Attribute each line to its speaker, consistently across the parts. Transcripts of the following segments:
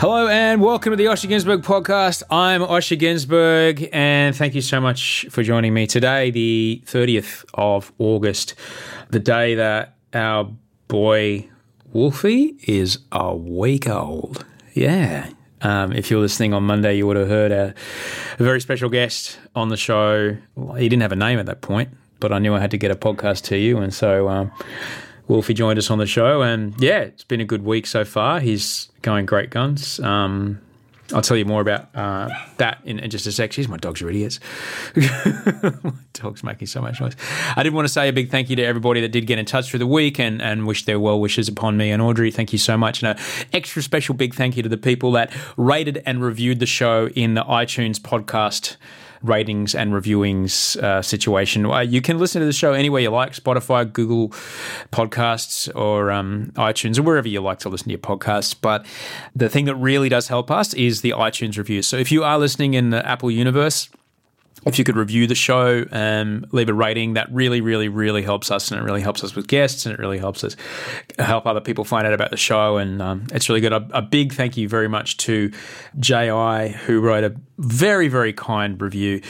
Speaker 1: Hello and welcome to the Osher Günsberg podcast. I'm Osher Günsberg and thank you so much for joining me today, the 30th of August, the day that our boy Wolfie is a week old. Yeah. Um, if you were listening on Monday, you would have heard a, a very special guest on the show. He didn't have a name at that point, but I knew I had to get a podcast to you, and so um, Wolfie joined us on the show, and yeah, it's been a good week so far. He's going great guns. Um, I'll tell you more about uh, that in, in just a sec. Jeez, my dogs are idiots. my dog's making so much noise. I did want to say a big thank you to everybody that did get in touch through the week and, and wish their well wishes upon me and Audrey. Thank you so much. And an extra special big thank you to the people that rated and reviewed the show in the iTunes podcast ratings and reviewings uh, situation. Uh, you can listen to the show anywhere you like Spotify, Google Podcasts, or um, iTunes, or wherever you like to listen to your podcasts. But the thing that really does help us is the iTunes reviews. So if you are listening in the Apple universe, if you could review the show and leave a rating, that really, really, really helps us, and it really helps us with guests, and it really helps us help other people find out about the show, and um, it's really good. A, a big thank you very much to Ji, who wrote a very, very kind review.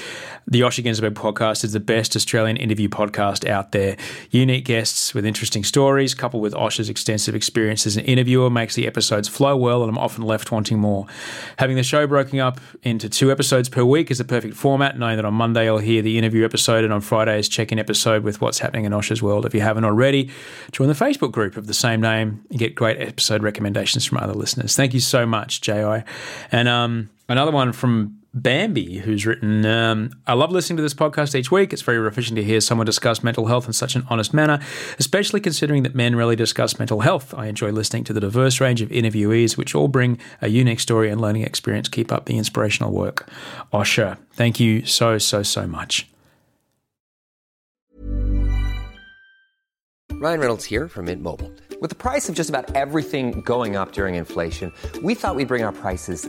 Speaker 1: The Osher Günsberg podcast is the best Australian interview podcast out there. Unique guests with interesting stories, coupled with Osher's extensive experience as an interviewer, makes the episodes flow well, and I'm often left wanting more. Having the show broken up into two episodes per week is the perfect format, knowing that on Monday I'll hear the interview episode, and on Fridays check-in episode with what's happening in Osher's world. If you haven't already, join the Facebook group of the same name and get great episode recommendations from other listeners. Thank you so much, Ji. And um, another one from Bambi, who's written, um, I love listening to this podcast each week. It's very refreshing to hear someone discuss mental health in such an honest manner, especially considering that men rarely discuss mental health. I enjoy listening to the diverse range of interviewees, which all bring a unique story and learning experience. Keep up the inspirational work. Osher, thank you so, so, so much.
Speaker 2: Ryan Reynolds here from Mint Mobile. With the price of just about everything going up during inflation, we thought we'd bring our prices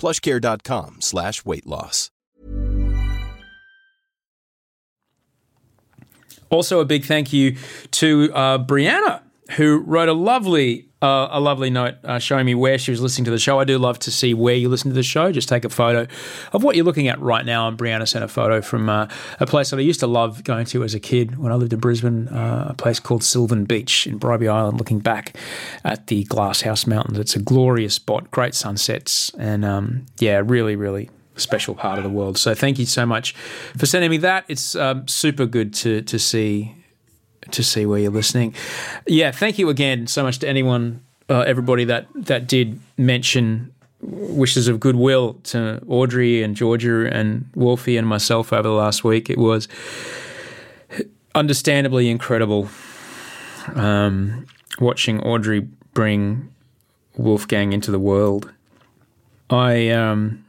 Speaker 3: plushcare.com slash weight loss.
Speaker 1: Also, a big thank you to uh, Brianna, who wrote a lovely, uh, a lovely note uh, showing me where she was listening to the show. I do love to see where you listen to the show. Just take a photo of what you're looking at right now. And Brianna sent a photo from uh, a place that I used to love going to as a kid when I lived in Brisbane, uh, a place called Sylvan Beach in Bribie Island. Looking back at the Glasshouse Mountains, it's a glorious spot, great sunsets, and um, yeah, really, really special part of the world. So thank you so much for sending me that. It's um, super good to to see to see where you're listening. Yeah, thank you again so much to anyone, uh, everybody that that did mention wishes of goodwill to Audrey and Georgia and Wolfie and myself over the last week. It was understandably incredible um, watching Audrey bring Wolfgang into the world. I um,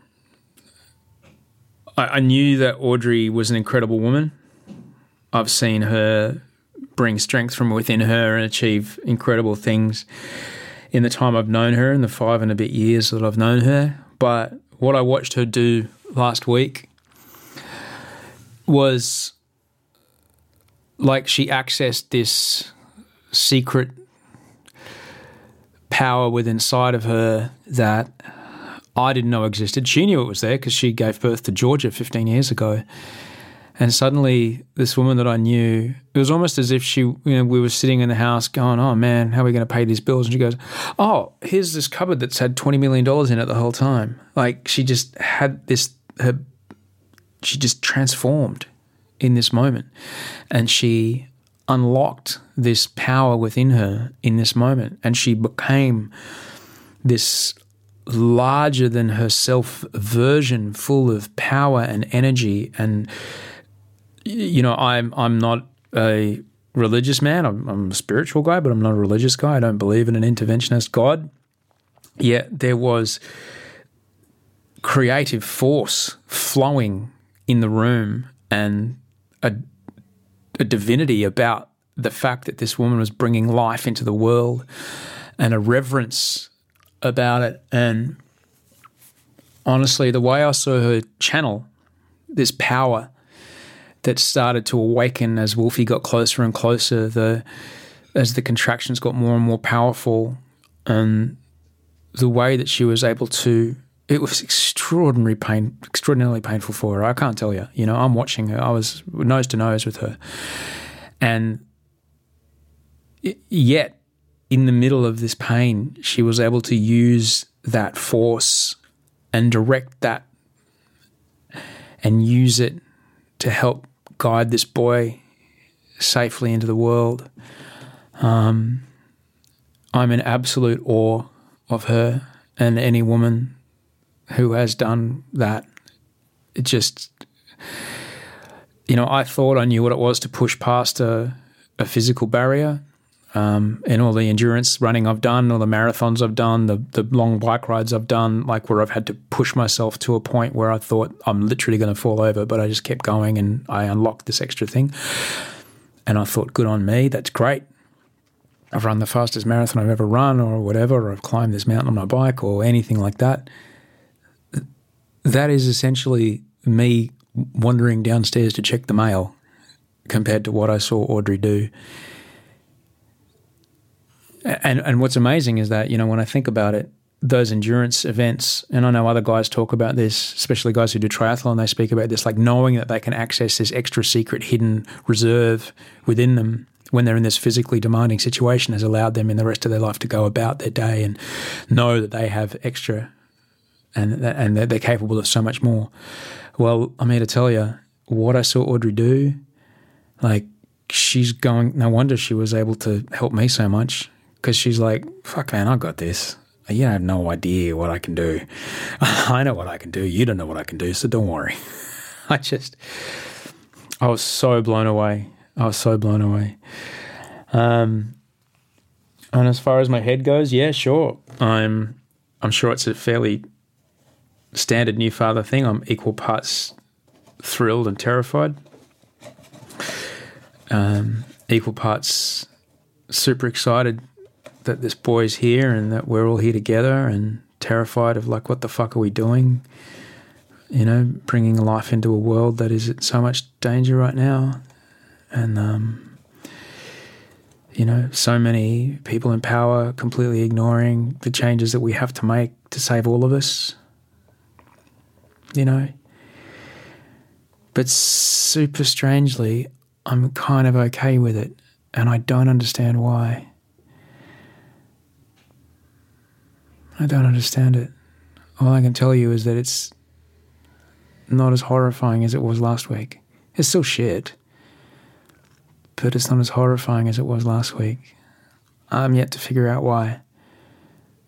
Speaker 1: I, I knew that Audrey was an incredible woman. I've seen her bring strength from within her and achieve incredible things in the time I've known her, in the five and a bit years that I've known her. But what I watched her do last week was like she accessed this secret power within inside of her that I didn't know existed. She knew it was there because she gave birth to Georgia 15 years ago. And suddenly, this woman that I knew, it was almost as if she, you know, we were sitting in the house going, "Oh man, how are we going to pay these bills?" And she goes, "Oh, here's this cupboard that's had 20 million dollars in it the whole time." Like she just had this, her, she just transformed in this moment, and she unlocked this power within her in this moment, and she became this larger than herself version full of power and energy and you know i'm i'm not a religious man. I'm, I'm a spiritual guy but i'm not a religious guy. I don't believe in an interventionist god. Yet there was creative force flowing in the room and a, a divinity about the fact that this woman was bringing life into the world and a reverence about it. And honestly, the way I saw her channel this power that started to awaken as Wolfie got closer and closer, the as the contractions got more and more powerful, and the way that she was able to it was extraordinary pain extraordinarily painful for her. I can't tell you. You know, I'm watching her. I was nose to nose with her. And yet in the middle of this pain, she was able to use that force and direct that and use it to help guide this boy safely into the world. Um, I'm in absolute awe of her and any woman who has done that. It just, you know, I thought I knew what it was to push past a, a physical barrier um, and all the endurance running I've done, all the marathons I've done, the the long bike rides I've done, like where I've had to push myself to a point where I thought I'm literally going to fall over, but I just kept going and I unlocked this extra thing. And I thought, good on me, that's great. I've run the fastest marathon I've ever run, or whatever, or I've climbed this mountain on my bike, or anything like that. That is essentially me wandering downstairs to check the mail compared to what I saw Audrey do and and what's amazing is that you know when I think about it, those endurance events, and I know other guys talk about this, especially guys who do triathlon. They speak about this, like knowing that they can access this extra secret hidden reserve within them when they're in this physically demanding situation has allowed them in the rest of their life to go about their day and know that they have extra and and they're, they're capable of so much more. Well, I'm here to tell you what I saw Audrey do. Like she's going. No wonder she was able to help me so much because she's like, fuck, man, I got this. You have no idea what I can do. I know what I can do. You don't know what I can do, so don't worry. I just, I was so blown away. I was so blown away. Um, and as far as my head goes, yeah, sure. I'm, I'm sure it's a fairly standard new father thing. I'm equal parts thrilled and terrified. Um, equal parts super excited that this boy's here and that we're all here together and terrified of like what the fuck are we doing? You know bringing life into a world that is in so much danger right now. And um, you know so many people in power completely ignoring the changes that we have to make to save all of us. You know? But super strangely i'm kind of okay with it and i don't understand why I don't understand it. All I can tell you is that it's not as horrifying as it was last week. It's still shit, but it's not as horrifying as it was last week. I'm yet to figure out why.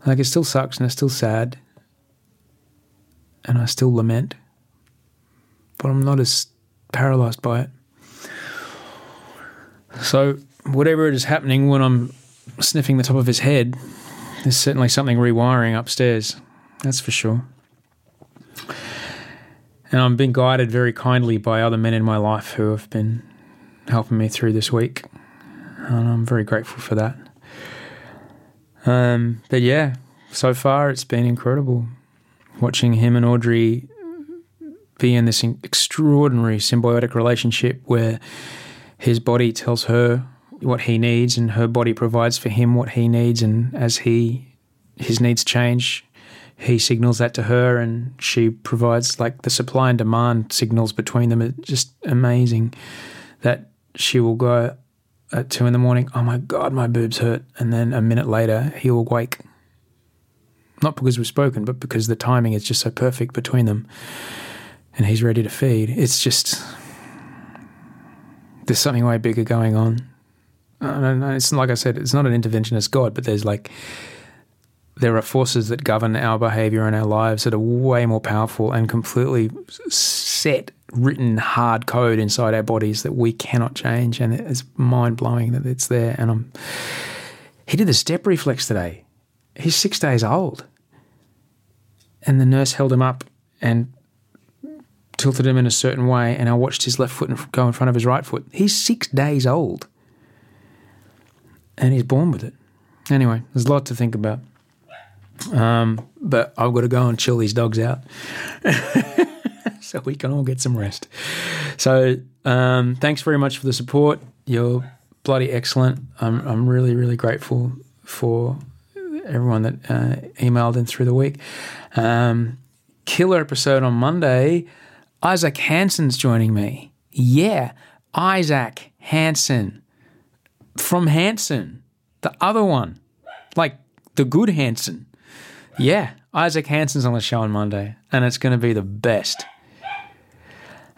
Speaker 1: Like, it still sucks and it's still sad, and I still lament, but I'm not as paralyzed by it. So, whatever it is happening when I'm sniffing the top of his head, there's certainly something rewiring upstairs, that's for sure. And I'm being guided very kindly by other men in my life who have been helping me through this week. and I'm very grateful for that. Um, but yeah, so far it's been incredible watching him and Audrey be in this extraordinary symbiotic relationship where his body tells her what he needs and her body provides for him what he needs. And as he his needs change he signals that to her and she provides like the supply and demand signals between them. It's just amazing that she will go at two in the morning oh my god my boobs hurt. And then a minute later he will wake. Not because we've spoken but because the timing is just so perfect between them. And he's ready to feed. It's just there's something way bigger going on Uh, I don't. It's like I said, it's not an interventionist God, but there's like there are forces that govern our behavior and our lives that are way more powerful and completely set, written, hard code inside our bodies that we cannot change. And it's mind blowing that it's there. And I'm. He did the step reflex today. He's six days old, and the nurse held him up and tilted him in a certain way, and I watched his left foot go in front of his right foot. He's six days old and he's born with it. Anyway, there's a lot to think about. Um, but I've got to go and chill these dogs out so we can all get some rest. So um, thanks very much for the support. You're bloody excellent. I'm, I'm really, really grateful for everyone that uh, emailed in through the week. Um, killer episode on Monday. Isaac Hanson's joining me. Yeah, Isaac Hanson from Hanson, the other one, like the good Hanson. Yeah, Isaac Hanson's on the show on Monday, and it's going to be the best.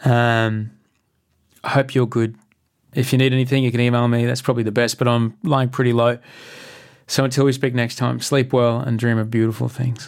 Speaker 1: Um, I hope you're good. If you need anything, you can email me. That's probably the best, but I'm lying pretty low. So until we speak next time, sleep well and dream of beautiful things.